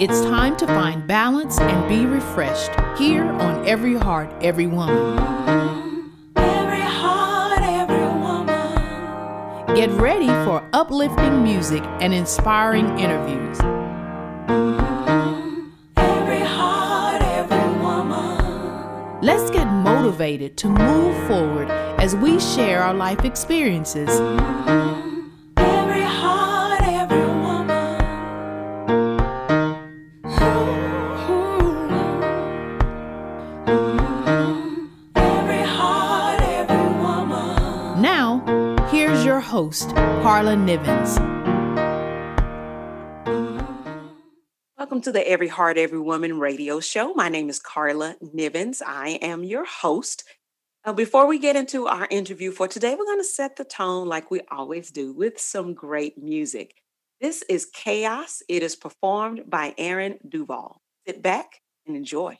It's time to find balance and be refreshed here on Every Heart, Every Woman. Every heart, every woman. Get ready for uplifting music and inspiring interviews. Motivated to move forward as we share our life experiences. Every heart, every. Every heart, every woman. Now, here's your host, Carla Nivens. To the Every Heart, Every Woman radio show. My name is Carla Nivens. I am your host. Uh, before we get into our interview for today, we're going to set the tone like we always do with some great music. This is Chaos. It is performed by Erin Duval. Sit back and enjoy.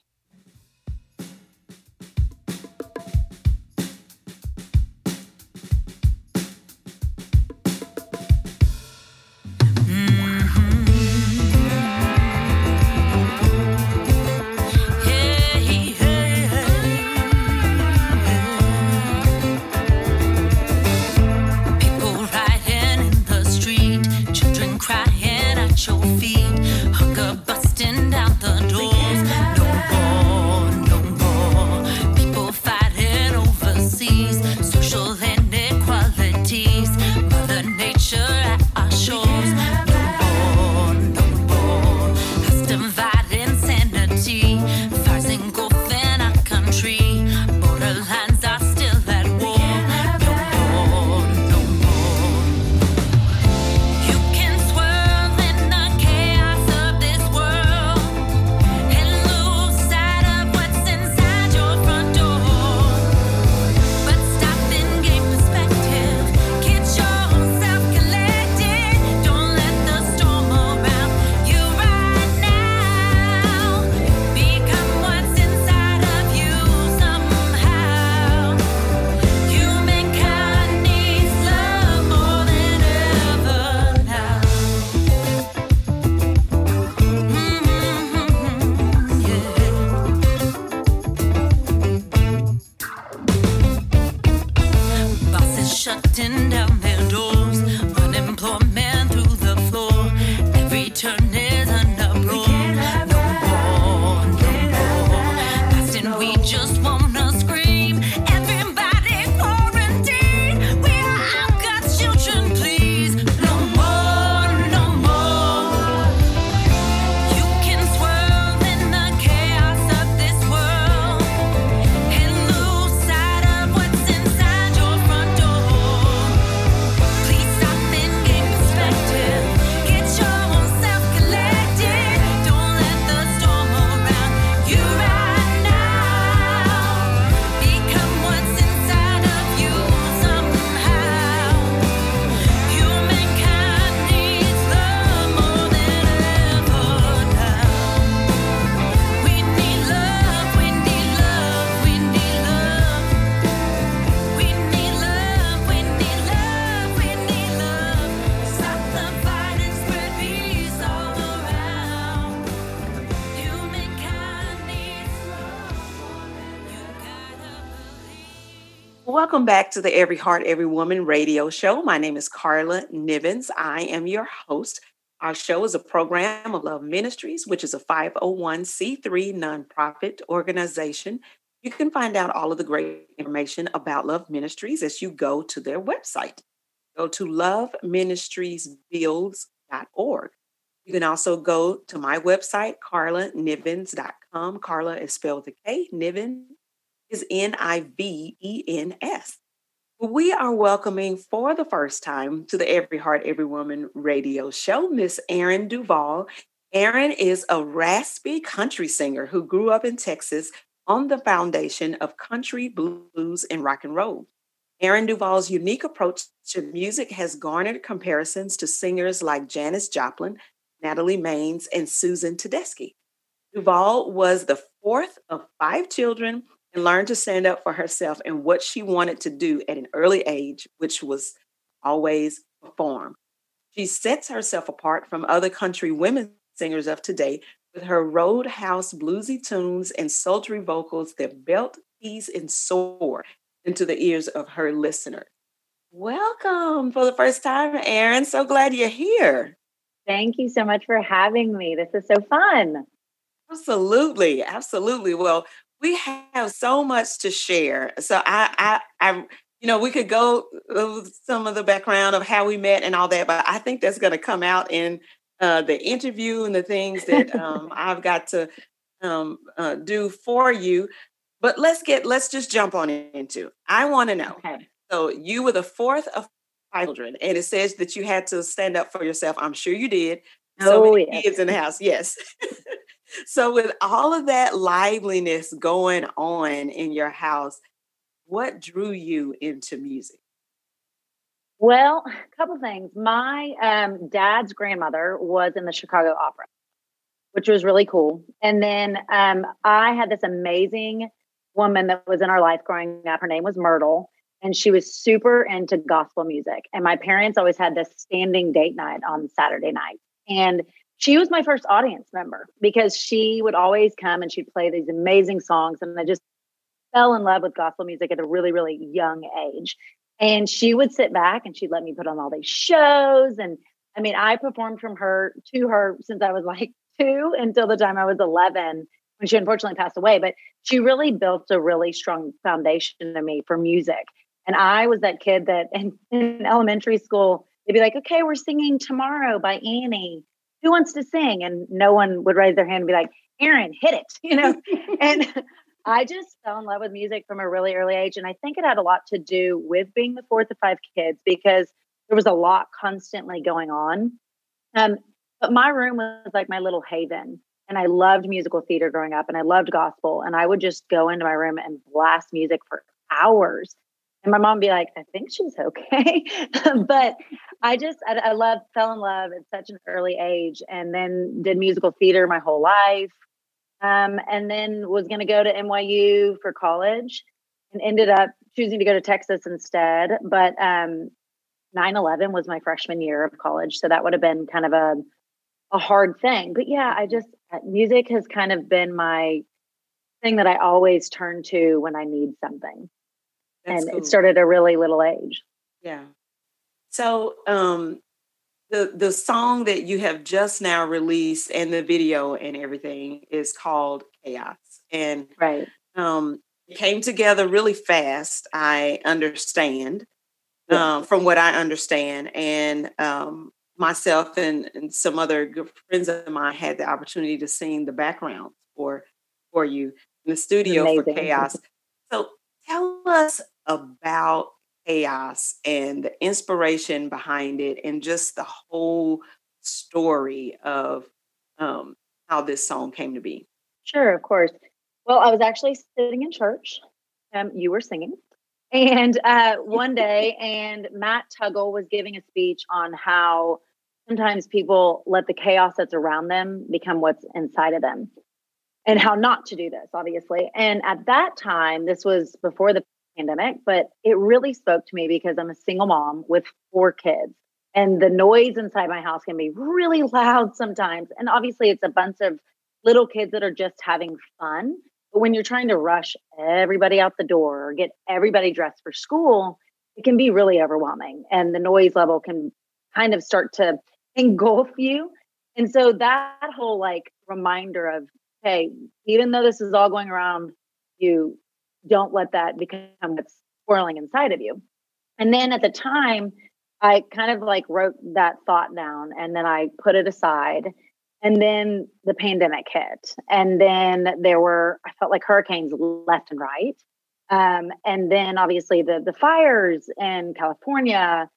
Welcome back to the Every Heart, Every Woman radio show. My name is Carla Nivens. I am your host. Our show is a program of Love Ministries, which is a 501c3 nonprofit organization. You can find out all of the great information about Love Ministries as you go to their website. Go to loveministriesbuilds.org. You can also go to my website, carlanivens.com. Carla is spelled with a K, Nivens is N I V E N S. We are welcoming for the first time to the Every Heart, Every Woman radio show, Miss Erin Duval. Erin is a raspy country singer who grew up in Texas on the foundation of country, blues, and rock and roll. Erin Duval's unique approach to music has garnered comparisons to singers like Janis Joplin, Natalie Maines, and Susan Tedeschi. Duval was the fourth of five children and learned to stand up for herself and what she wanted to do at an early age, which was always perform. She sets herself apart from other country women singers of today with her roadhouse bluesy tunes and sultry vocals that belt, tease, and soar into the ears of her listeners. Welcome for the first time, Erin. So glad you're here. Thank you so much for having me. This is so fun. Absolutely, absolutely. Well, we have so much to share. So I, I, I, you know, we could go over some of the background of how we met and all that, but I think that's going to come out in uh, the interview and the things that um, I've got to um, uh, do for you. But let's get, let's just jump on into. I want to know. Okay. So you were the fourth of five children, and it says that you had to stand up for yourself. I'm sure you did. Oh, So many yes. kids in the house, yes. so with all of that liveliness going on in your house, what drew you into music? Well, a couple things. My um, dad's grandmother was in the Chicago Opera, which was really cool. And then um, I had this amazing woman that was in our life growing up. Her name was Myrtle, and she was super into gospel music. And my parents always had this standing date night on Saturday night. And she was my first audience member because she would always come and she'd play these amazing songs. And I just fell in love with gospel music at a really, really young age. And she would sit back and she'd let me put on all these shows. And I mean, I performed from her to her since I was like two until the time I was 11 when she unfortunately passed away. But she really built a really strong foundation in me for music. And I was that kid that in, in elementary school, they'd be like, okay, we're singing Tomorrow by Annie. Who wants to sing? And no one would raise their hand and be like, Erin, hit it, you know? and I just fell in love with music from a really early age. And I think it had a lot to do with being the fourth of five kids because there was a lot constantly going on. Um, but my room was like my little haven. And I loved musical theater growing up and I loved gospel. And I would just go into my room and blast music for hours. And my mom be like, I think she's okay. but I just, I, I love, fell in love at such an early age and then did musical theater my whole life um, and then was going to go to NYU for college and ended up choosing to go to Texas instead. But um, 9/11 was my freshman year of college, so that would have been kind of a a hard thing. But yeah, I just uh, music has kind of been my thing that I always turn to when I need something, That's and cool. it started at a really little age. Yeah. So um the the song that you have just now released and the video and everything is called Chaos. And Right. um it came together really fast, I understand. Yeah. Um, from what I understand. And um myself and, and some other good friends of mine had the opportunity to sing the background for for you in the studio for chaos. So tell us about chaos and the inspiration behind it and just the whole story of um, how this song came to be. Sure, of course. Well, I was actually sitting in church. Um, you were singing. And uh, one day, and Matt Tuggle was giving a speech on how sometimes people let the chaos that's around them become what's inside of them and how not to do this, obviously. And at that time, this was before the pandemic, but it really spoke to me because I'm a single mom with four kids. And the noise inside my house can be really loud sometimes. And obviously, it's a bunch of little kids that are just having fun. But when you're trying to rush everybody out the door or get everybody dressed for school, it can be really overwhelming. And the noise level can kind of start to engulf you. And so that whole like reminder of, hey, even though this is all going around you, don't let that become what's swirling inside of you. And then at the time, I kind of like wrote that thought down and then I put it aside. And then the pandemic hit. And then there were, I felt like hurricanes left and right. Um, and then obviously the the fires in California,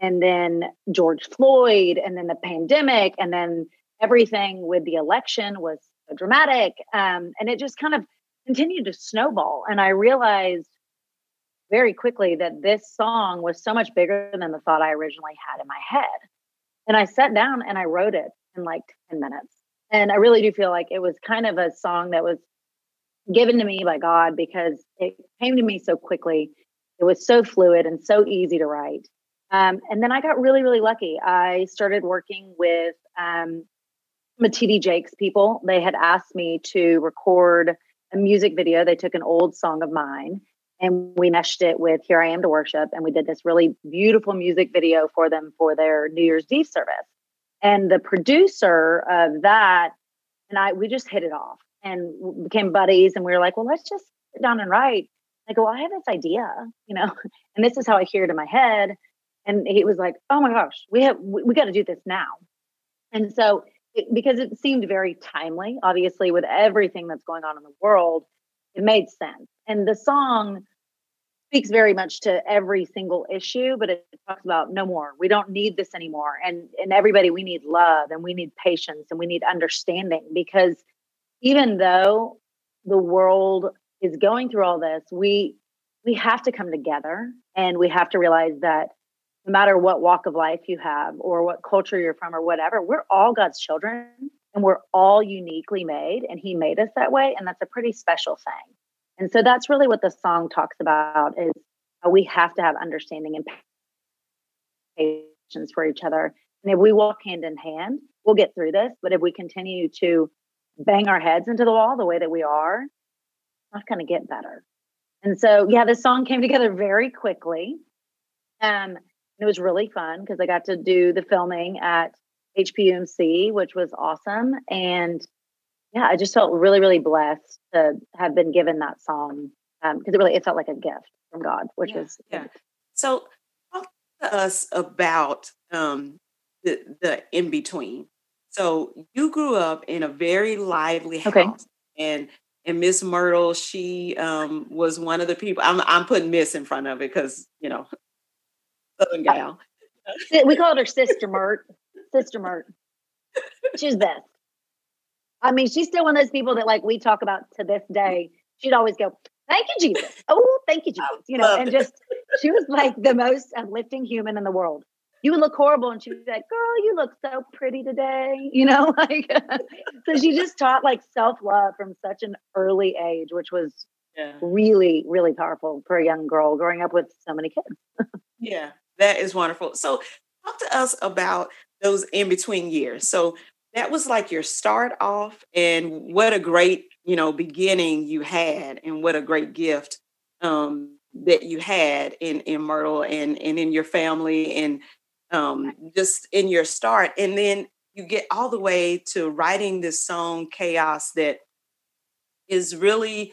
and then George Floyd, and then the pandemic, and then everything with the election was so dramatic. Um, and it just kind of continued to snowball. And I realized very quickly that this song was so much bigger than the thought I originally had in my head. And I sat down and I wrote it in like 10 minutes. And I really do feel like it was kind of a song that was given to me by God because it came to me so quickly. It was so fluid and so easy to write. Um, and then I got really, really lucky. I started working with um, Jakes people. They had asked me to record a music video. They took an old song of mine and we meshed it with Here I Am to Worship. And we did this really beautiful music video for them for their New Year's Eve service. And the producer of that and I, we just hit it off and became buddies. And we were like, well, let's just sit down and write. I go, well, I have this idea, you know, and this is how I hear it in my head. And he was like, oh my gosh, we have, we, we got to do this now. And so, it, because it seemed very timely, obviously, with everything that's going on in the world, it made sense. And the song speaks very much to every single issue, but it talks about no more. We don't need this anymore. And and everybody, we need love and we need patience and we need understanding because even though the world is going through all this, we we have to come together and we have to realize that no matter what walk of life you have or what culture you're from or whatever, we're all God's children and we're all uniquely made and he made us that way and that's a pretty special thing. And so that's really what the song talks about is we have to have understanding and patience for each other. And if we walk hand in hand, we'll get through this. But if we continue to bang our heads into the wall the way that we are, it's not going to get better. And so, yeah, this song came together very quickly. Um, it was really fun because I got to do the filming at HPUMC, which was awesome. And yeah, I just felt really, really blessed to have been given that song because um, it really it felt like a gift from God, which yeah, was yeah. So talk to us about um, the the in between. So you grew up in a very lively house, Okay. and and Miss Myrtle, she um, was one of the people. I'm I'm putting Miss in front of it because you know, Southern gal. we called her Sister Mert. Sister Mert. She's best. I mean, she's still one of those people that like we talk about to this day. She'd always go, Thank you, Jesus. Oh, thank you, Jesus. You know, and just she was like the most uplifting human in the world. You would look horrible, and she'd be like, Girl, you look so pretty today. You know, like so she just taught like self-love from such an early age, which was Yeah. really, really powerful for a young girl growing up with so many kids. Yeah, that is wonderful. So, talk to us about those in between years. So, that was like your start off, and what a great, you know, beginning you had, and what a great gift um, that you had in in Myrtle and and in your family, and um, just in your start, and then you get all the way to writing this song, "Chaos," that is really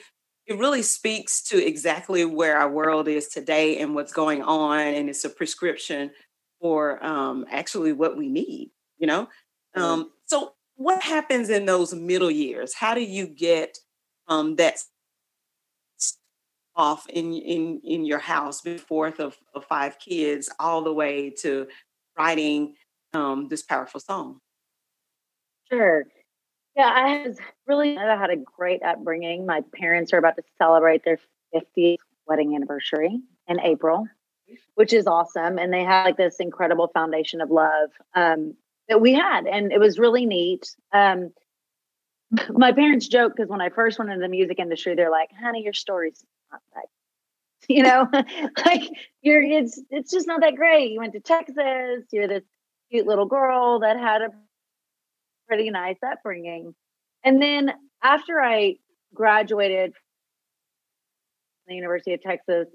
it really speaks to exactly where our world is today and what's going on and it's a prescription for um, actually what we need you know? Um, so what happens in those middle years? How do you get um, that off in in in your house be fourth of, of five kids all the way to writing um, this powerful song? Sure. Yeah, I was really I had a great upbringing. My parents are about to celebrate their 50th wedding anniversary in April, which is awesome. And they had like this incredible foundation of love um, that we had. And it was really neat. Um, my parents joke because when I first went into the music industry, they're like, honey, your story's not that you know, like you're it's it's just not that great. You went to Texas, you're this cute little girl that had a pretty nice upbringing. And then after I graduated from the University of Texas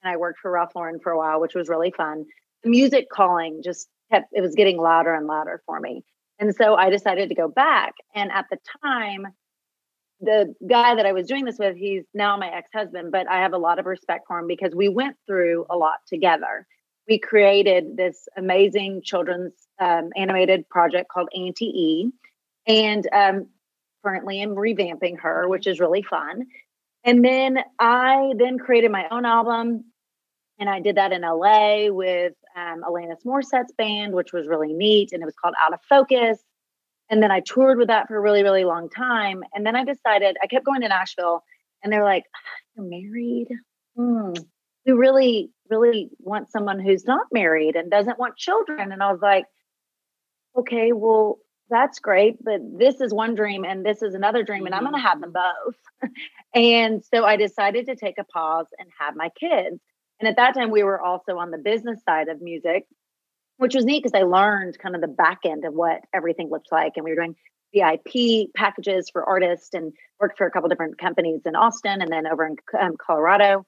and I worked for Ralph Lauren for a while, which was really fun, the music calling just kept, it was getting louder and louder for me. And so I decided to go back. And at the time, the guy that I was doing this with, he's now my ex husband, but I have a lot of respect for him because we went through a lot together. We created this amazing children's um, animated project called Auntie E, and um, currently am revamping her, which is really fun. And then I then created my own album, and I did that in LA with um, Alanis Morissette's band, which was really neat, and it was called Out of Focus. And then I toured with that for a really, really long time. And then I decided I kept going to Nashville, and they're like, "Ah, "You're married? Hmm. We really, really want someone who's not married and doesn't want children." And I was like, "Okay, well, that's great, but this is one dream and this is another dream, and I'm going to have them both. and so I decided to take a pause and have my kids. And at that time, we were also on the business side of music, which was neat because I learned kind of the back end of what everything looked like. And we were doing VIP packages for artists and worked for a couple different companies in Austin and then over in um, Colorado.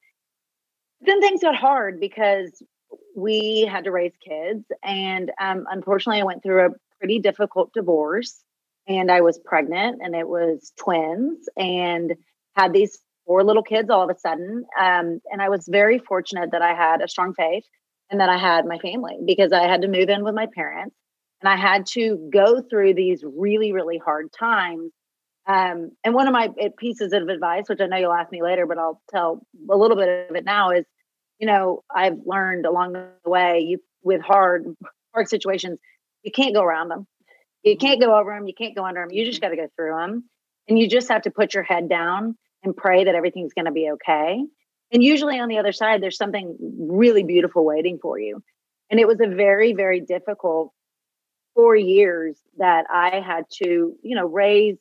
Then things got hard because we had to raise kids. And um, unfortunately, I went through a pretty difficult divorce and I was pregnant and it was twins and had these four little kids all of a sudden. Um, and I was very fortunate that I had a strong faith and that I had my family because I had to move in with my parents and I had to go through these really, really hard times. Um, and one of my eh, pieces of advice, which I know you'll ask me later, but I'll tell a little bit of it now, is you know I've learned along the way you with hard hard situations you can't go around them. You mm-hmm. can't go over them. You can't go under them. You just mm-hmm. got to go through them. And you just have to put your head down and pray that everything's going to be okay. And usually on the other side, there's something really beautiful waiting for you. And it was a very, very difficult four years that I had to, you know, raise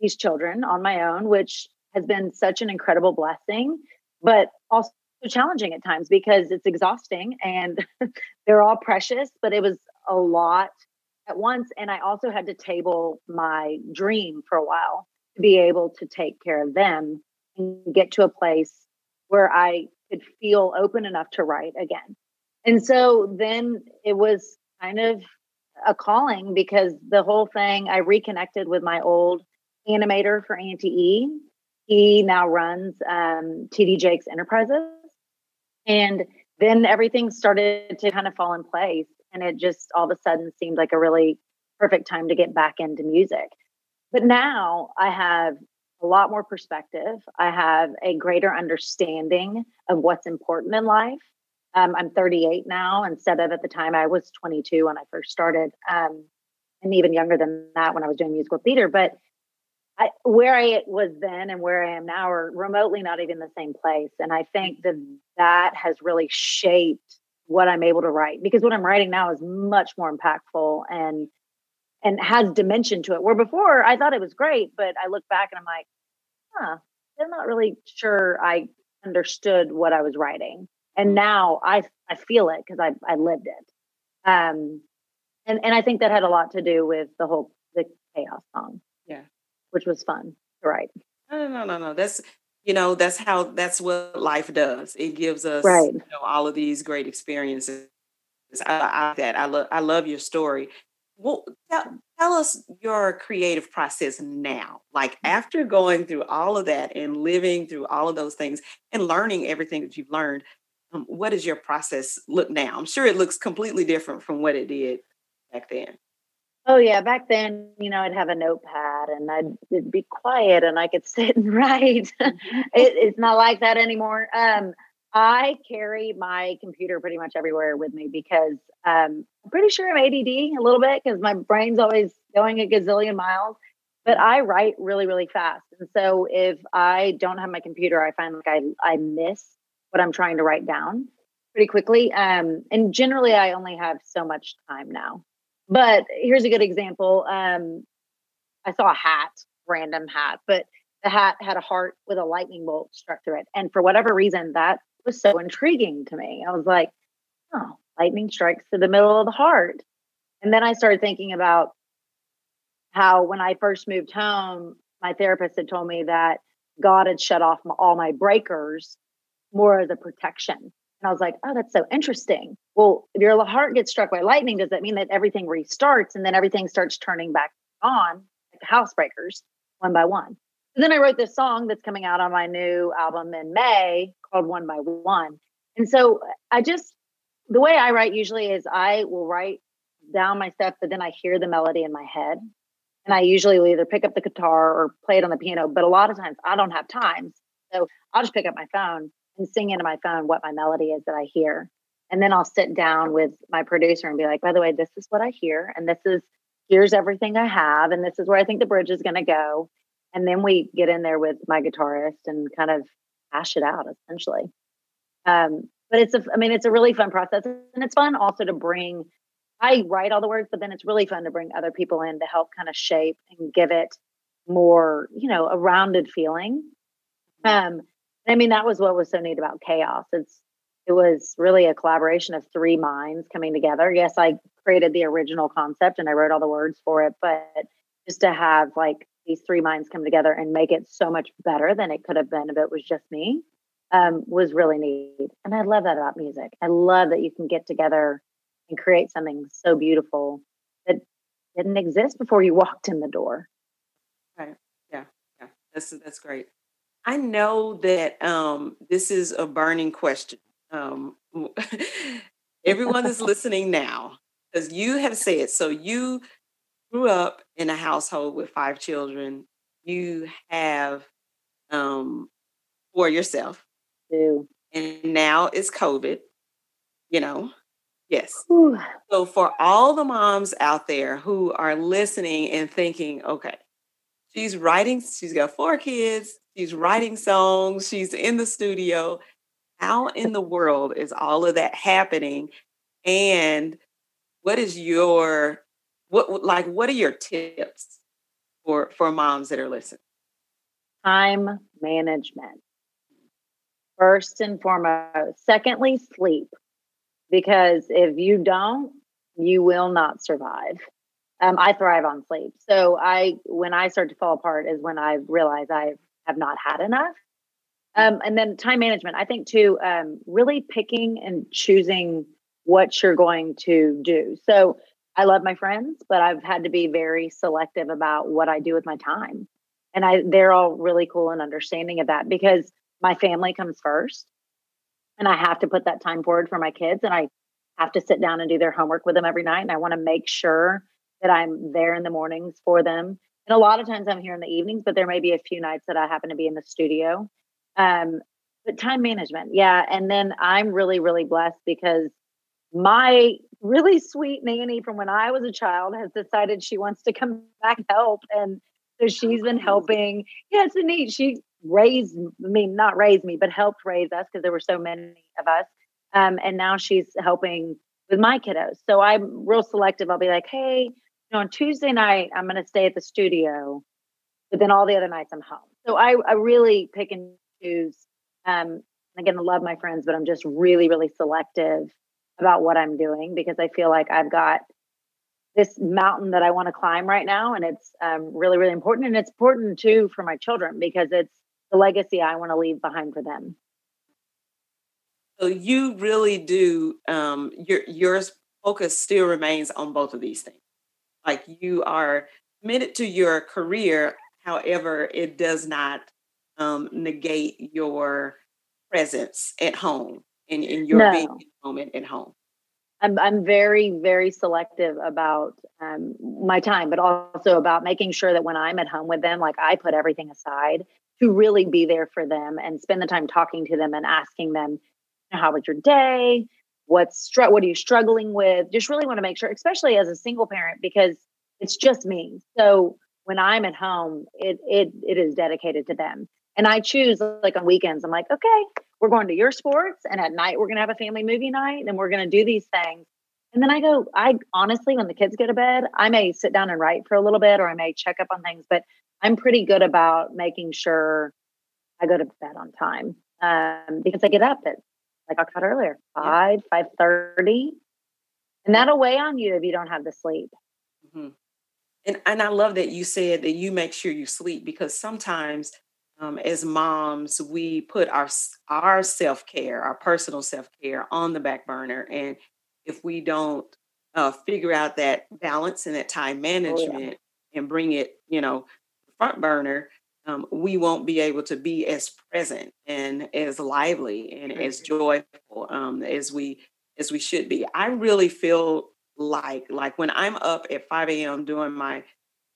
these children on my own, which has been such an incredible blessing, but also challenging at times because it's exhausting and they're all precious, but it was a lot at once. And I also had to table my dream for a while to be able to take care of them and get to a place where I could feel open enough to write again. And so then it was kind of a calling because the whole thing, I reconnected with my old animator for Auntie E. He now runs um, TD Jakes Enterprises. And then everything started to kind of fall in place and it just all of a sudden seemed like a really perfect time to get back into music. But now I have a lot more perspective. I have a greater understanding of what's important in life. Um, I'm 38 now instead of at the time I was 22 when I first started, um, and even younger than that when I was doing musical theater. But I, where I was then and where I am now are remotely not even the same place. And I think that that has really shaped what I'm able to write because what I'm writing now is much more impactful and and has dimension to it. Where before I thought it was great, but I look back and I'm like, huh, I'm not really sure I understood what I was writing. And now I I feel it because I I lived it. Um and and I think that had a lot to do with the whole the chaos song. Which was fun right. No, no, no, no. That's you know that's how that's what life does it gives us right. you know, all of these great experiences I, I that i love i love your story well tell, tell us your creative process now like Mm-hmm. after going through all of that and living through all of those things and learning everything that you've learned um, what does your process look now i'm sure it looks completely different from what it did back then Oh yeah, back then, you know, I'd have a notepad and I'd it'd be quiet and I could sit and write. it, it's not like that anymore. Um, I carry my computer pretty much everywhere with me because um, I'm pretty sure I'm ADD a little bit because my brain's always going a gazillion miles. But I write really, really fast, and so if I don't have my computer, I find like I I miss what I'm trying to write down pretty quickly. Um, and generally, I only have so much time now. But here's a good example. Um, I saw a hat, random hat, but the hat had a heart with a lightning bolt struck through it. And for whatever reason, that was so intriguing to me. I was like, oh, lightning strikes to the middle of the heart. And then I started thinking about how when I first moved home, my therapist had told me that God had shut off my, all my breakers more as a protection. And I was like, oh, that's so interesting. Well, if your heart gets struck by lightning, does that mean that everything restarts and then everything starts turning back on, like house breakers, one by one? And then I wrote this song that's coming out on my new album in May called One by One. And so I just, the way I write usually is I will write down my stuff, but then I hear the melody in my head. And I usually will either pick up the guitar or play it on the piano. But a lot of times I don't have time. So I'll just pick up my phone and sing into my phone what my melody is that I hear. And then I'll sit down with my producer and be like, by the way, this is what I hear. And this is, here's everything I have. And this is where I think the bridge is going to go. And then we get in there with my guitarist and kind of hash it out essentially. Um, but it's a, I mean, it's a really fun process. And it's fun also to bring I write all the words, but then it's really fun to bring other people in to help kind of shape and give it more, you know, a rounded feeling. Um, I mean, that was what was so neat about chaos. It's it was really a collaboration of three minds coming together. Yes, I created the original concept and I wrote all the words for it, but just to have like these three minds come together and make it so much better than it could have been if it was just me um, was really neat. And I love that about music. I love that you can get together and create something so beautiful that didn't exist before you walked in the door. Right. Yeah. Yeah. That's that's great. I know that um, this is a burning question. Um, everyone is listening now because you have said so. You grew up in a household with five children. You have um, for yourself, Too. and now it's COVID. You know, yes. Whew. So for all the moms out there who are listening and thinking, okay, she's writing, she's got four kids, she's writing songs, she's in the studio. How in the world is all of that happening? And what is your what like what are your tips for for moms that are listening? Time management. First and foremost. Secondly, sleep. Because if you don't, you will not survive. Um, I thrive on sleep. So I when I start to fall apart is when I realize I have not had enough. Um, and then time management. I think too, um, really picking and choosing what you're going to do. So I love my friends, but I've had to be very selective about what I do with my time. And I they're all really cool and understanding of that because my family comes first. And I have to put that time forward for my kids and I have to sit down and do their homework with them every night. And I want to make sure that I'm there in the mornings for them. And a lot of times I'm here in the evenings, but there may be a few nights that I happen to be in the studio. Um, but time management, yeah. And then I'm really, really blessed because my really sweet nanny from when I was a child has decided she wants to come back help. And so she's been helping. Yeah, it's neat. She raised, mean, not raised me, but helped raise us because there were so many of us. Um, and now she's helping with my kiddos. So I'm real selective. I'll be like, hey, know, on Tuesday night, I'm going to stay at the studio, but then all the other nights I'm home. So I, I really pick and choose. Um, again, I love my friends, but I'm just really, really selective about what I'm doing because I feel like I've got this mountain that I want to climb right now. And it's um, really, really important. And it's important too for my children because it's the legacy I want to leave behind for them. So you really do um your your focus still remains on both of these things. Like you are committed to your career, however, it does not um negate your presence at home and, and your No. being moment at home. I'm I'm very very selective about um, my time, but also about making sure that when I'm at home with them, like I put everything aside to really be there for them and spend the time talking to them and asking them, "How was your day? What's what are you struggling with?" Just really want to make sure, especially as a single parent, because it's just me. So when I'm at home, it it it is dedicated to them, and I choose like on weekends. I'm like, okay, we're going to your sports and at night we're going to have a family movie night and we're going to do these things and then i go i honestly when the kids go to bed i may sit down and write for a little bit or i may check up on things but i'm pretty good about making sure i go to bed on time um, because i get up at like i about earlier Yeah. 5 5.30 and that'll weigh on you if you don't have the sleep Mhm. And and I love that you said that you make sure you sleep because sometimes um, as moms we put our our self care, our personal self care, on the back burner, and if we don't uh, figure out that balance and that time management and bring it, you know, front burner, um, we won't be able to be as present and as lively and as joyful um, as we as we should be. I really feel like like when I'm up at 5 a.m. doing my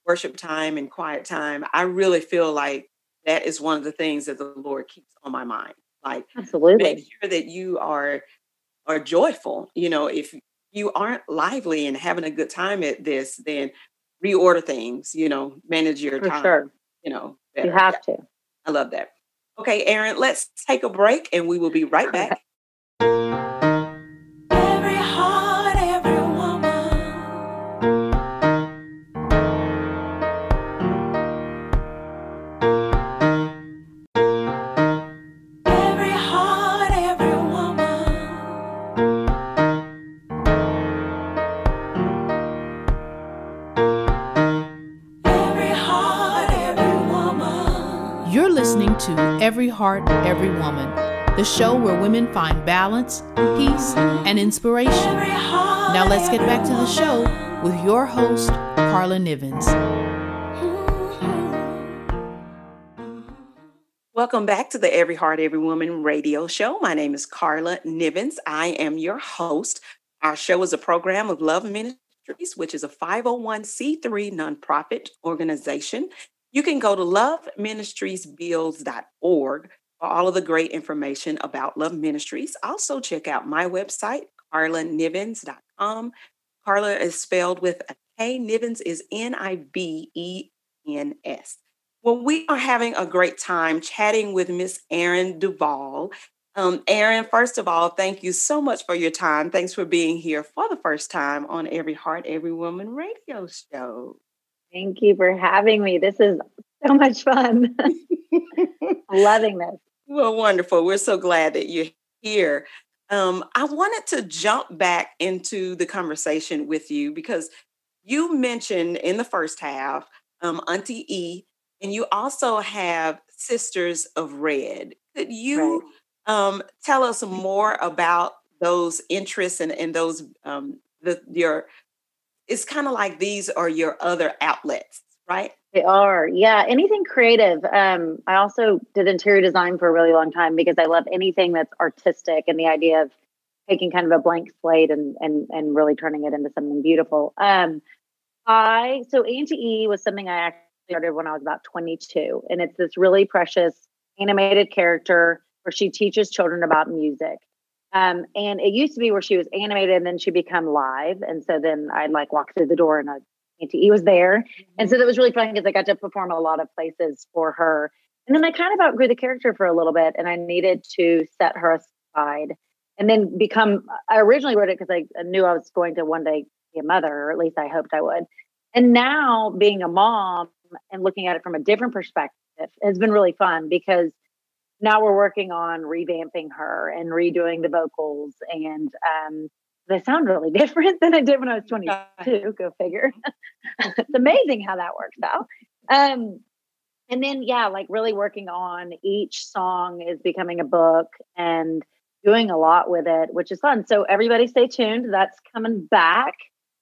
worship time and quiet time, I really feel like that is one of the things that the Lord keeps on my mind. Like absolutely make sure that you are are joyful. You know, if you aren't lively and having a good time at this, then reorder things, you know, manage your for time, sure you know. You have to I love that. Okay, Erin, let's take a break and we will be right back. Every Heart, Every Woman, the show where women find balance, peace, and inspiration. Now let's get back to the show with your host, Carla Nivens. Welcome back to the Every Heart, Every Woman radio show. My name is Carla Nivens. I am your host. Our show is a program of Love Ministries, which is a 501c3 nonprofit organization. You can go to loveministriesbills.org for all of the great information about Love Ministries. Also, check out my website, carlanivens.com. Carla is spelled with a K. Nivens is N I B E N S. Well, we are having a great time chatting with Miss Erin Duval. Um, Erin, first of all, thank you so much for your time. Thanks for being here for the first time on Every Heart, Every Woman radio show. Thank you for having me. This is so much fun. Loving this. Well, wonderful. We're so glad that you're here. Um, I wanted to jump back into the conversation with you because you mentioned in the first half um, Auntie E, and you also have Sisters of Red. Could you um, tell us more about those interests and, and those um, the your? It's kind of like these are your other outlets, right? They are. Yeah. Anything creative. Um, I also did interior design for a really long time because I love anything that's artistic and the idea of taking kind of a blank slate and and and really turning it into something beautiful. Um, I so Auntie E was something I actually started when I was about 22, and it's this really precious animated character where she teaches children about music. Um, and it used to be where she was animated and then she'd become live, and so then I'd like walk through the door and a Auntie was there, and so that was really fun because I got to perform a lot of places for her. And then I kind of outgrew the character for a little bit, and I needed to set her aside and then become i originally wrote it because I knew i was going to one day be a mother or at least i hoped i would. And now being a mom and looking at it from a different perspective has been really fun because now we're working on revamping her and redoing the vocals and um, they sound really different than i did when i was 22 go figure it's amazing how that works out um, and then yeah like really working on each song is becoming a book and doing a lot with it, which is fun. So everybody stay tuned. That's coming back.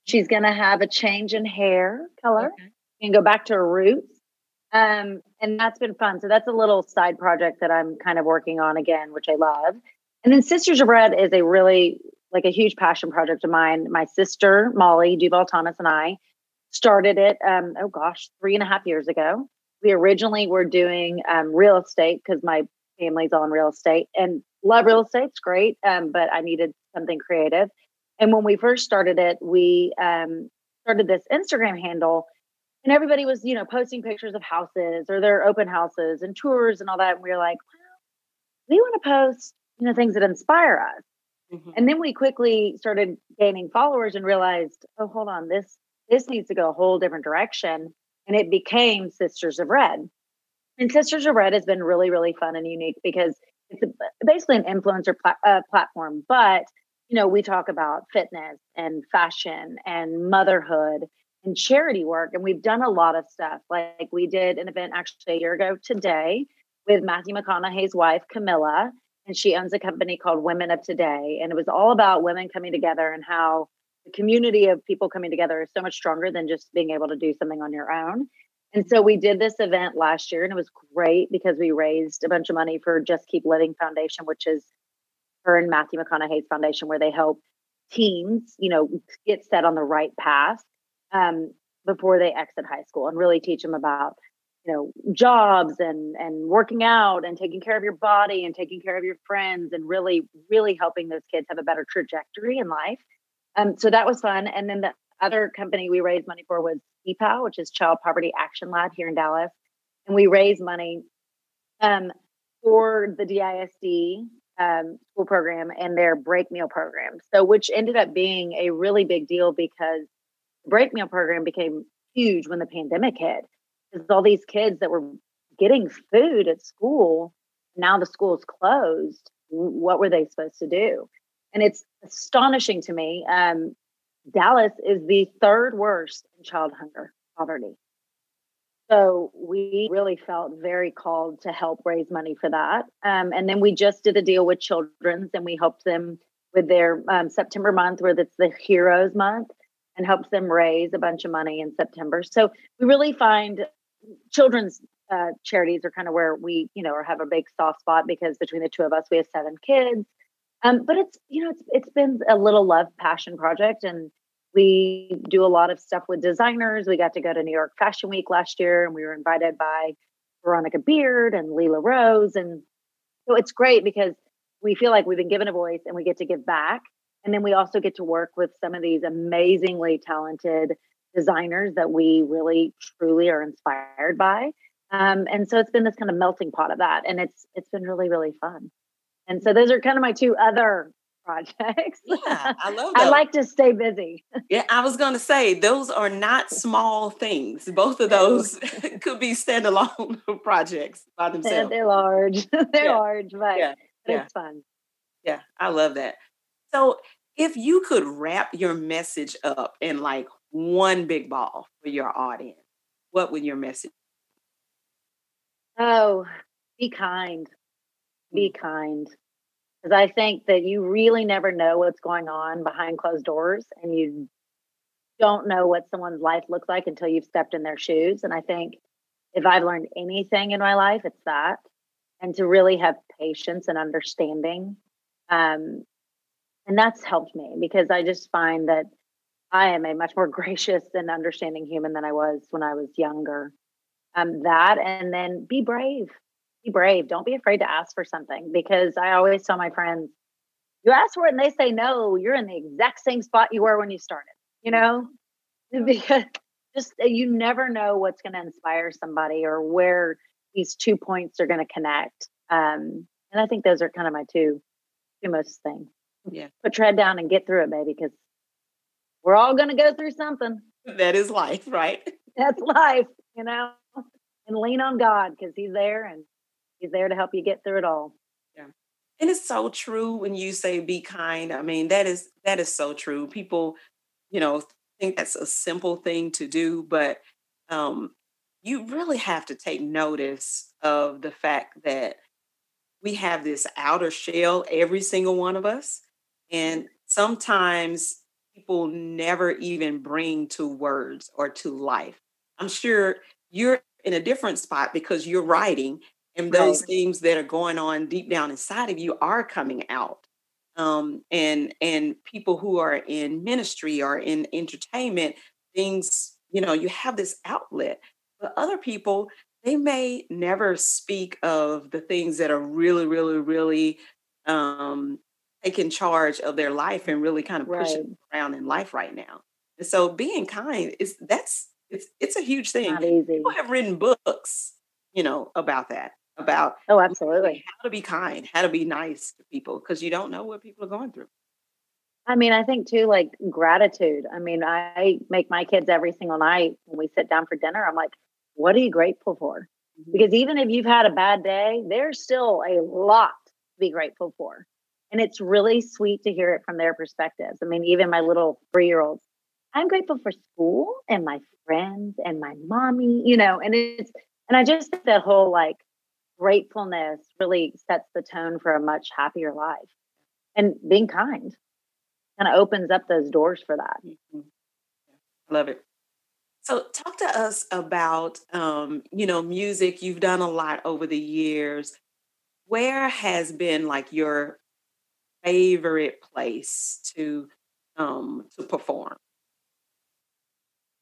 She's going to have a change in hair color Okay. and go back to her roots. Um, and that's been fun. So that's a little side project that I'm kind of working on again, which I love. And then Sisters of Red is a really like a huge passion project of mine. My sister Molly Duval Thomas and I started it. Um, oh gosh, three and a half years ago. We originally were doing um, real estate because my family's on real estate and love real estate. It's great, um, but I needed something creative. And when we first started it, we um, started this Instagram handle, and everybody was, you know, posting pictures of houses or their open houses and tours and all that. And we were like, well, we want to post, you know, things that inspire us. Mhm. And then we quickly started gaining followers and realized, oh, hold on, this this needs to go a whole different direction. And it became Sisters of Red. And Sisters of Red has been really, really fun and unique because it's a, basically an influencer pla- uh, platform. But you know, we talk about fitness and fashion and motherhood and charity work, and we've done a lot of stuff. Like we did an event actually a year ago today with Matthew McConaughey's wife Camila, and she owns a company called Women of Today, and it was all about women coming together and how the community of people coming together is so much stronger than just being able to do something on your own. And so we did this event last year and it was great because we raised a bunch of money for Just Keep Living Foundation, which is her and Matthew McConaughey's foundation, where they help teens, you know, get set on the right path um, before they exit high school and really teach them about, you know, jobs and and working out and taking care of your body and taking care of your friends and really, really helping those kids have a better trajectory in life. Um, so that was fun. And then the other company we raised money for was CPAL, which is Child Poverty Action Lab here in Dallas. And we raised money um, for the DISD um, school program and their break meal program. So, which ended up being a really big deal because break meal program became huge when the pandemic hit. Because all these kids that were getting food at school, now the school's closed. What were they supposed to do? And it's astonishing to me. Um, Dallas is the third worst in child hunger poverty. So we really felt very called to help raise money for that. Um, and then we just did a deal with Children's and we helped them with their um, September month, where it's the Heroes Month, and helps them raise a bunch of money in September. So we really find children's uh, charities are kind of where we, you know, have a big soft spot because between the two of us, we have seven kids. Um, but it's you know it's it's been a little love passion project, and we do a lot of stuff with designers. We got to go to New York Fashion Week last year, and we were invited by Veronica Beard and Lela Rose, and so it's great because we feel like we've been given a voice and we get to give back. And then we also get to work with some of these amazingly talented designers that we really truly are inspired by. Um, and so it's been this kind of melting pot of that, and it's it's been really really fun. And so those are kind of my two other projects. Yeah, I love I like to stay busy. Yeah, I was going to say those are not small things. Both of those could be standalone projects by themselves. they're large. they're Yeah. large, but, Yeah, but yeah. it's fun. Yeah, I love that. So, if you could wrap your message up in like one big ball for your audience, what would your message? Oh, be kind. Be Mm. kind. Because I think that you really never know what's going on behind closed doors and you don't know what someone's life looks like until you've stepped in their shoes. And I think if I've learned anything in my life, it's that. And to really have patience and understanding. Um, and that's helped me because I just find that I am a much more gracious and understanding human than I was when I was younger. Um, that and then be brave. Be brave. Don't be afraid to ask for something because I always tell my friends, you ask for it and they say no, you're in the exact same spot you were when you started, you know? Because just uh, you never know what's going to inspire somebody or where these two points are going to connect. Um, and I think those are kind of my two two most things. Yeah. Put your head down and get through it, baby, because we're all going to go through something. That is life, right? That's life, you know? And lean on God because He's there and He's there to help you get through it all. Yeah. And it's so true when you say be kind. I mean, that is that is so true. People, you know, think that's a simple thing to do, but um, you really have to take notice of the fact that we have this outer shell, every single one of us, and sometimes people never even bring to words or to life. I'm sure you're in a different spot because you're writing and those Right. things that are going on deep down inside of you are coming out um, and and people who are in ministry or in entertainment things you know you have this outlet but other people they may never speak of the things that are really really really um, taking charge of their life and really kind of pushing around in life right now and so being kind is that's it's it's a huge thing Not easy. people have written books you know about that about Oh, absolutely. how to be kind, how to be nice to people, because you don't know what people are going through. I mean, I think too, like gratitude. I mean, I make my kids every single night when we sit down for dinner. I'm like, what are you grateful for? Mm-hmm. Because even if you've had a bad day, there's still a lot to be grateful for. And it's really sweet to hear it from their perspectives. I mean, even my little three year olds, I'm grateful for school and my friends and my mommy, you know, and it's, and I just that whole like gratefulness really sets the tone for a much happier life. And being kind kind of opens up those doors for that. Mhm. Love it. So, talk to us about, um, you know, music. You've done a lot over the years. Where has been like your favorite place to um, to perform?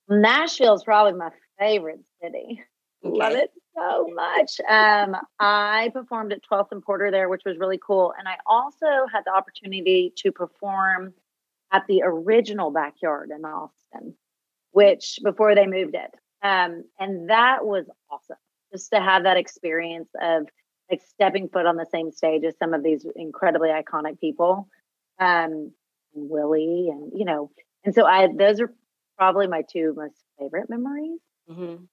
Nashville is probably my favorite city. Love it so much. Um, I performed at 12th and Porter there, which was really cool. And I also had the opportunity to perform at the original backyard in Austin, which before they moved it. Um, and that was awesome just to have that experience of like stepping foot on the same stage as some of these incredibly iconic people. Um, Willie and you know, and so I those are probably my two most favorite memories Mhm.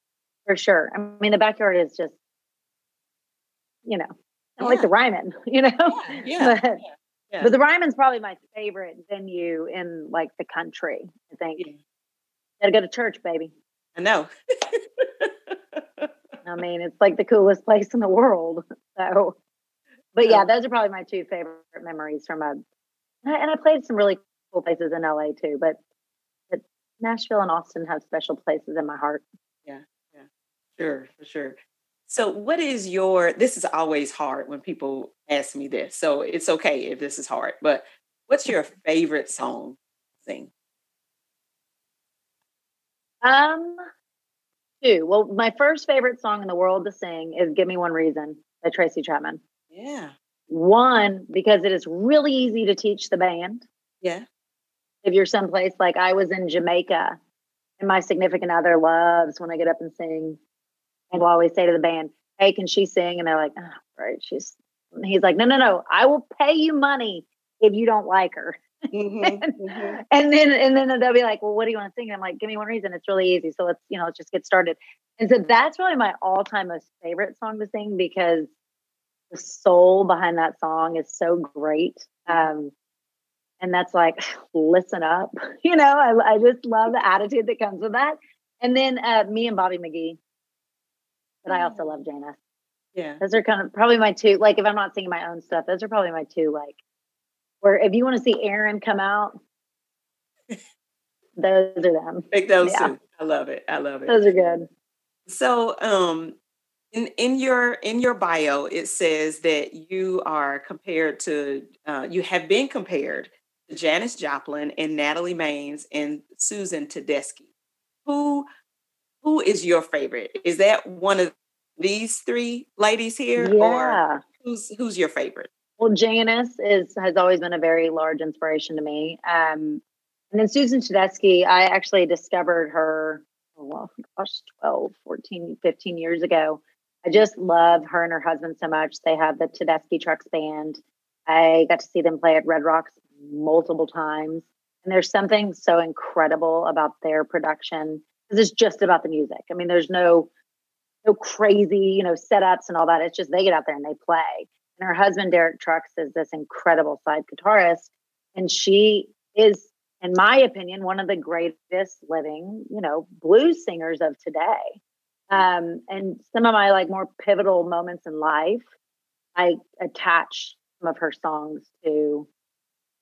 for sure. I mean, the backyard is just, you know, kind of like the Ryman, you know. Yeah, but, yeah. but the Ryman's probably my favorite venue in like the country. I think. Yeah. Gotta go to church, baby. I know. I mean, it's like the coolest place in the world. So, but yeah, those are probably my two favorite memories from a. And I, played some really cool places in LA too, but, but Nashville and Austin have special places in my heart. Yeah, yeah, sure, for sure. So, what is your? This is always hard when people ask me this. So it's okay if this is hard. But what's your favorite song? to Sing. Um, two. Well, my first favorite song in the world to sing is "Give Me One Reason" by Tracy Chapman. Yeah, One because it is really easy to teach the band. yeah. If you're someplace like I was in Jamaica, and my significant other loves when I get up and sing, and will always say to the band, "Hey, can she sing?" And they're like, oh, "Right, she's." he's like, "No, no, no. I will pay you money if you don't like her." Mhm, mhm. and then and then they'll be like, "Well, what do you want to sing?" And I'm like, "Give me one reason. It's really easy. So let's you know let's just get started." And so that's really my all time most favorite song to sing because the soul behind that song is so great. Um, and that's like, listen up. You know, I, I just love the attitude that comes with that. And then uh, me and Bobby McGee, but I also love Janis. Yeah, Those are kind of probably my two. Like, if I'm not singing my own stuff, those are probably my two. Like, where if you want to see Erin come out, those are them. pick those Yeah. two. I love it. I love it. Those are good. So, um, in in your in your bio, it says that you are compared to uh, you have been compared to Janis Joplin and Natalie Maines and Susan Tedeschi. Who who is your favorite? Is that one of these three ladies here, or who's who's your favorite? Well, Janis is has always been a very large inspiration to me. Um, and then Susan Tedeschi, I actually discovered her, oh, gosh, 12, 14, 15 years ago. I just love her and her husband so much. They have the Tedeschi Trucks Band. I got to see them play at Red Rocks multiple times. And there's something so incredible about their production because it's just about the music. I mean, there's no no crazy, you know, setups and all that. It's just they get out there and they play. And her husband, Derek Trucks, is this incredible slide guitarist. And she is, in my opinion, one of the greatest living, you know, blues singers of today. Um, and some of my like more pivotal moments in life, I attach some of her songs to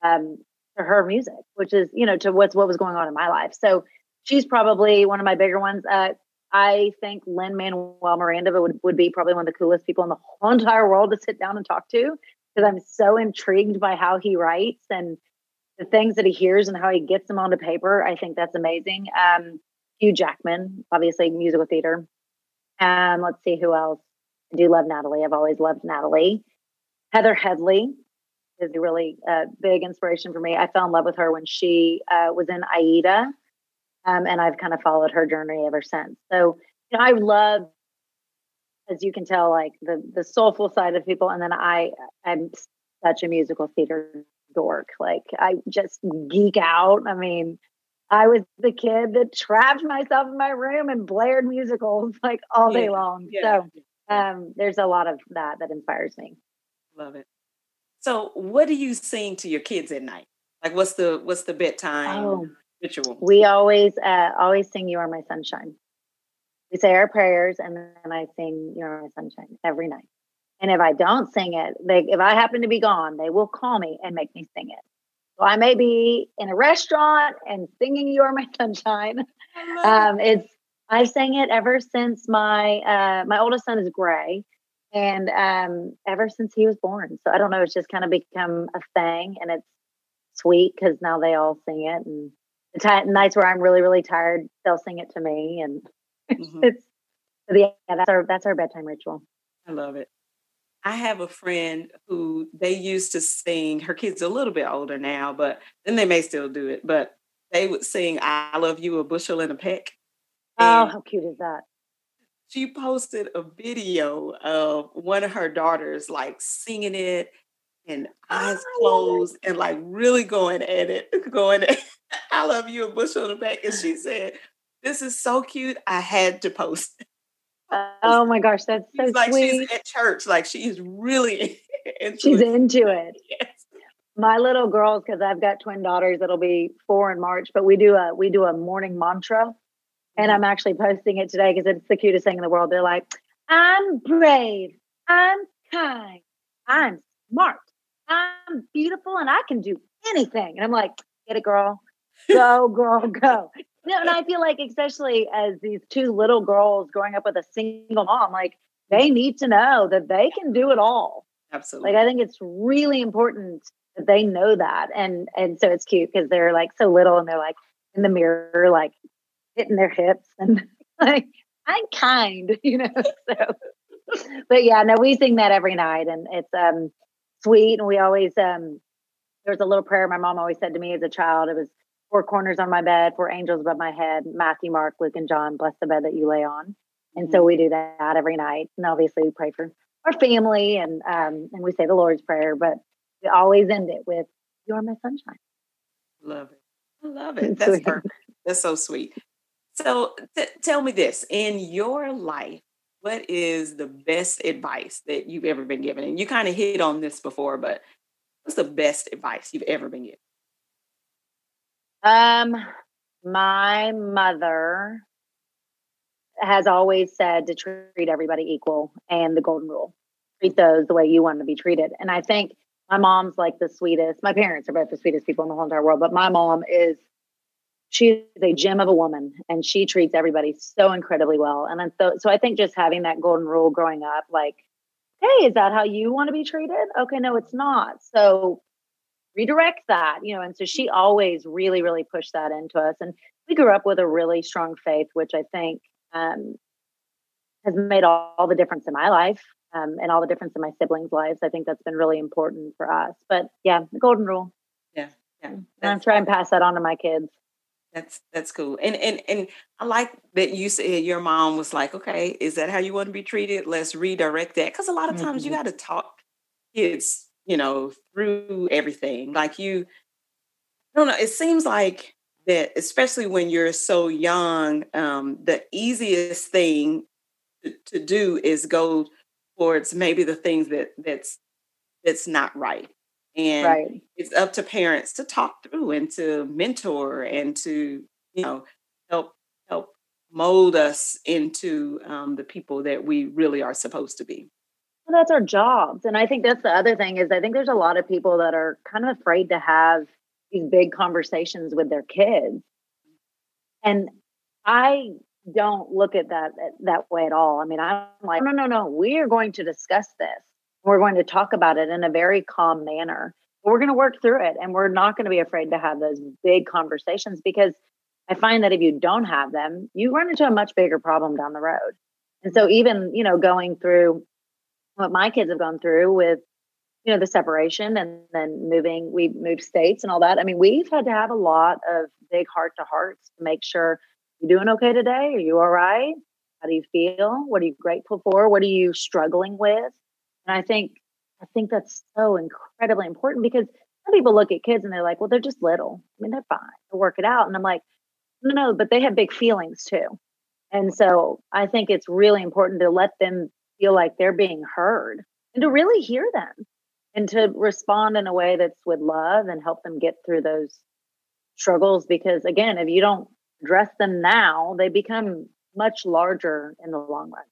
um to her music, which is, you know, to what's what was going on in my life. So she's probably one of my bigger ones. Uh I think Lin-Manuel Miranda would, would be probably one of the coolest people in the whole entire world to sit down and talk to because I'm so intrigued by how he writes and the things that he hears and how he gets them onto paper. I think that's amazing. Um, Hugh Jackman, obviously musical theater. Um, let's see who else. I do love Natalie. I've always loved Natalie. Heather Headley is a really uh, big inspiration for me. I fell in love with her when she uh, was in Aida um, and I've kind of followed her journey ever since. So, you know, I love, as you can tell, like the the soulful side of people, and then I I'm such a musical theater dork. Like I just geek out. I mean, I was the kid that trapped myself in my room and blared musicals like all day Yeah, long. Yeah, So, um, there's a lot of that that inspires me. love it. So, what do you sing to your kids at night? Like, what's the what's the bedtime Oh. Ritual? We always uh, always sing "You Are My Sunshine." We say our prayers, and then I sing "You Are My Sunshine" every night. And if I don't sing it, they if I happen to be gone, they will call me and make me sing it. So I may be in a restaurant and singing "You Are My Sunshine." Um, it's I've sang it ever since my uh, my oldest son is Gray, and um, ever since he was born. So I don't know. It's just kind of become a thing, and it's sweet because now they all sing it. And the ti nights where I'm really really tired, they'll sing it to me, and Mhm. it's yeah. That's our that's our bedtime ritual. I love it. I have a friend who they used to sing, her kids are a little bit older now, but then they may still do it, but they would sing I Love You, a bushel and a peck. Oh, how cute is that? she posted a video of one of her daughters like singing it and eyes it. closed and like really going at it, going at, I love you, a bushel and a peck. And she said, This is so cute. I had to post. it." Oh my gosh, that's so She's like sweet. she's at church, like she is really into She's it. into it. Yes. my little girls because i've got twin daughters that'll be four in march but we do a we do a morning mantra and mm-hmm. i'm actually posting it today because it's the cutest thing in the world they're like I'm brave. I'm kind. I'm smart. I'm beautiful and I can do anything. And I'm like, get it, girl. Go, girl, go. No, and I feel like, especially as these two little girls growing up with a single mom, like they need to know that they can do it all. Absolutely. Like I think it's really important that they know that. And and so it's cute because they're like so little and they're like in the mirror, like hitting their hips and like, I'm kind, you know. So but yeah, no, we sing that every night and it's um sweet and we always um was a little prayer my mom always said to me as a child. It was four corners on my bed, four angels above my head, Matthew, Mark, Luke, and John, bless the bed that you lay on. And so we do that every night. And obviously we pray for our family and um and we say the Lord's Prayer, but we always end it with You are my sunshine. Love it. I love it. That's perfect. That's so sweet. So t- tell me this in your life, what is the best advice that you've ever been given? And you kind of hit on this before, but what's the best advice you've ever been given? Um, my mother has always said to treat everybody equal and the golden rule. Treat those the way you want to be treated. And I think my mom's like the sweetest. My parents are both the sweetest people in the whole entire world, but my mom is she is a gem of a woman and she treats everybody so incredibly well. And then so so I think just having that golden rule growing up, like, hey, is that how you want to be treated? Okay, no, it's not. So redirect that, you know. And so she always really, really pushed that into us. And we grew up with a really strong faith, which I think um, has made all, all the difference in my life um, and all the difference in my siblings' lives. I think that's been really important for us. But yeah, the golden rule. Yeah. Yeah. And I'm trying to pass that on to my kids. That's that's cool. And and and I like that you said your mom was like, okay, is that how you want to be treated? Let's redirect that. Because a lot of times you Mhm. got to talk kids, you know, through everything. Like you, I don't know. It seems like that, especially when you're so young, um, the easiest thing to, to do is go towards maybe the things that that's that's not right. And right. it's up to parents to talk through and to mentor and to you know help help mold us into um, the people that we really are supposed to be. Well, that's our jobs. And I think that's the other thing is I think there's a lot of people that are kind of afraid to have these big conversations with their kids. And I don't look at that that way at all. I mean, I'm like, no, no, no, we are going to discuss this. We're going to talk about it in a very calm manner. We're going to work through it and we're not going to be afraid to have those big conversations because I find that if you don't have them, you run into a much bigger problem down the road. And so even, you know, going through what my kids have gone through with you know the separation and then moving we moved states and all that i mean we've had to have a lot of big heart to hearts to make sure you're doing okay today? Are you all right? How do you feel? What are you grateful for? What are you struggling with and i think i think that's so incredibly important because some people look at kids and they're like well they're just little. I mean they're fine. They'll work it out. And i'm like no no but they have big feelings too. And so i think it's really important to let them feel like they're being heard and to really hear them and to respond in a way that's with love and help them get through those struggles because again if you don't address them now they become much larger in the long run.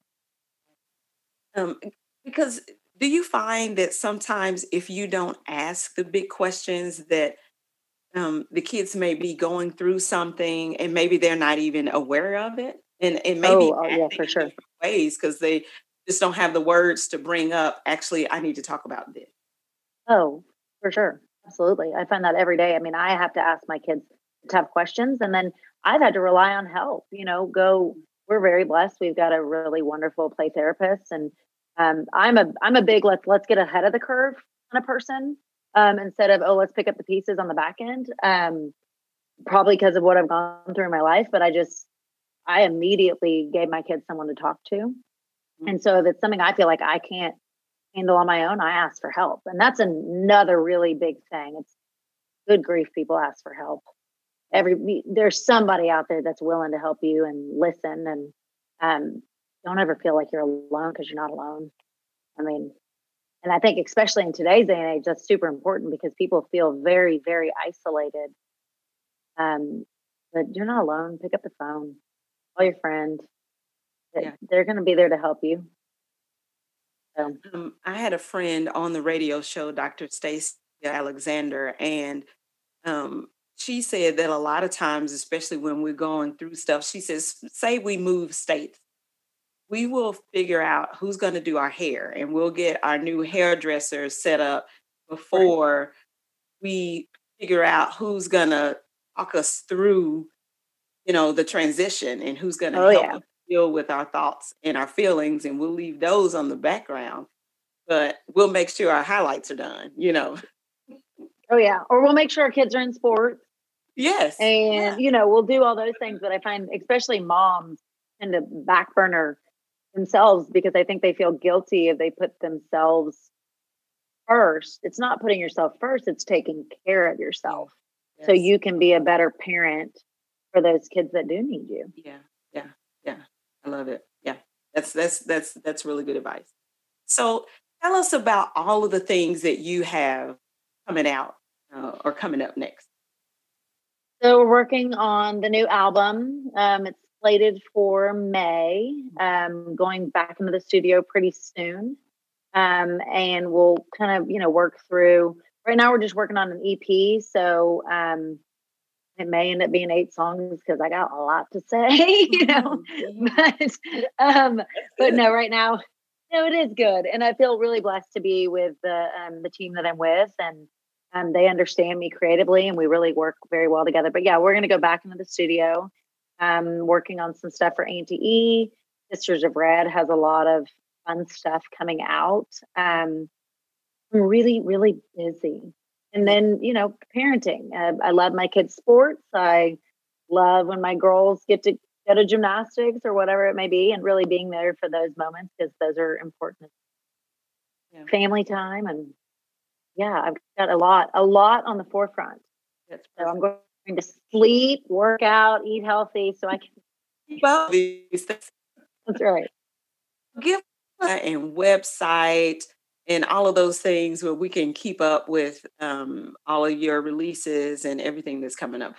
Um, because do you find that sometimes if you don't ask the big questions that um, the kids may be going through something and maybe they're not even aware of it? And, and maybe Oh, oh, yeah, for sure. ways because they just don't have the words to bring up actually i need to talk about this. Oh for sure. Absolutely. I find that every day. I mean i have to ask my kids tough questions and then i've had to rely on help you know go we're very blessed. We've got a really wonderful play therapist and um, i'm a i'm a big let's let's get ahead of the curve kind of person um, instead of oh let's pick up the pieces on the back end um, probably because of what i've gone through in my life but i just i immediately gave my kids someone to talk to. And so if it's something i feel like i can't handle on my own i ask for help. And that's another really big thing. It's good grief people ask for help. Every there's somebody out there that's willing to help you and listen and um, don't ever feel like you're alone because you're not alone. I mean and i think especially in today's day and age that's super important because people feel very very isolated. Um, but you're not alone. Pick up the phone. Call your friend. Yeah. they're going to be there to help you. So, Um, I had a friend on the radio show, Dr. Stacey Alexander, and um, she said that a lot of times, especially when we're going through stuff, she says, say we move states, we will figure out who's going to do our hair and we'll get our new hairdresser set up before we figure out who's going to talk us through, you know, the transition and who's going to Oh, help yeah. us deal with our thoughts and our feelings. And we'll leave those on the background, but we'll make sure our highlights are done, you know. oh yeah, or we'll make sure our kids are in sports, Yes. and you know, we'll do all those things. But I find, especially moms, tend to back burner themselves because I think they feel guilty if they put themselves first. It's not putting yourself first; it's taking care of yourself so you can be a better parent for those kids that do need you. Yeah, yeah, yeah. I love it. Yeah, that's that's that's that's really good advice. So tell us about all of the things that you have coming out uh, or coming up next. So we're working on the new album. Um, it's slated for May. Um, going back into the studio pretty soon, um, and we'll kind of you know work through. Right now, we're just working on an EP, so um, it may end up being eight songs because I got a lot to say, you know. but um, but no, right now, no, it is good, and I feel really blessed to be with the um, the team that I'm with, and um, they understand me creatively, and we really work very well together. But yeah, we're going to go back into the studio, um, working on some stuff for Auntie E. Sisters of Red has a lot of fun stuff coming out. Um, I'm really, really busy. And then, you know, parenting. Uh, I love my kids' sports. I love when my girls get to go to gymnastics or whatever it may be, and really being there for those moments because those are important. Yeah. Family time and yeah, I've got a lot, a lot on the forefront. That's So I'm going to sleep, work out, eat healthy, so I can. Well, these things. That's right. give and website and all of those things where we can keep up with um, all of your releases and everything that's coming up.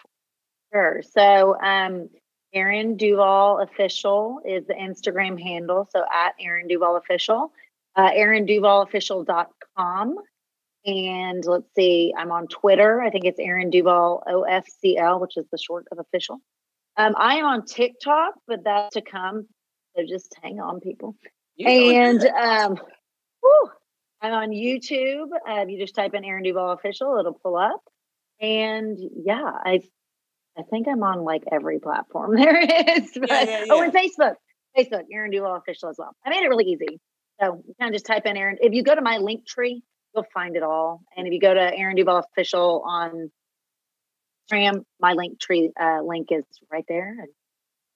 Sure. So, um, Erin Duval official is the Instagram handle. So at Erin Duval official, uh, ErinDuvalofficial.com. And let's see, I'm on Twitter. I think it's Erin Duval OFCL, which is the short of official. Um, I am on TikTok, but that's to come. So just hang on, people. You're and um, whew, I'm on YouTube. Uh, if you just type in Erin Duval official, it'll pull up. And yeah, I I think I'm on like every platform there is. But, yeah, Oh, yeah. and Facebook, Facebook, Erin Duval official as well. I made it really easy. So you kind of just type in Erin. If you go to my link tree, you'll find it all. And if you go to Erin Duval official on Instagram, my link tree uh, link is right there. And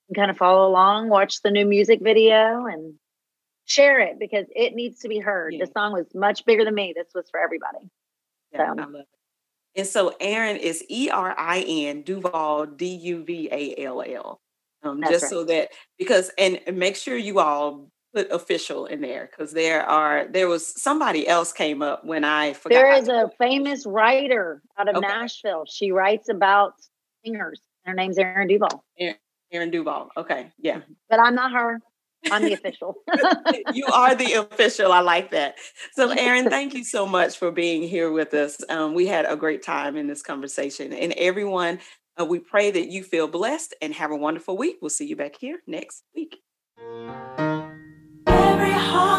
you can kind of follow along, watch the new music video, and share it because it needs to be heard. Yeah. The song was much bigger than me. This was for everybody. Yeah, so- I love it. And so Erin is E R I N Duval D U V A L L. Um, just so that because and make sure you all put official in there because there are there was somebody else came up when I forgot. There is a famous writer out of Okay. Nashville. She writes about singers. Her name's Erin Duval, Erin Duval. Okay, yeah. but I'm not her. I'm the official. you are the official. I like that. So, Erin, thank you so much for being here with us. Um, we had a great time in this conversation. And everyone, uh, we pray that you feel blessed and have a wonderful week. We'll see you back here next week. Heart,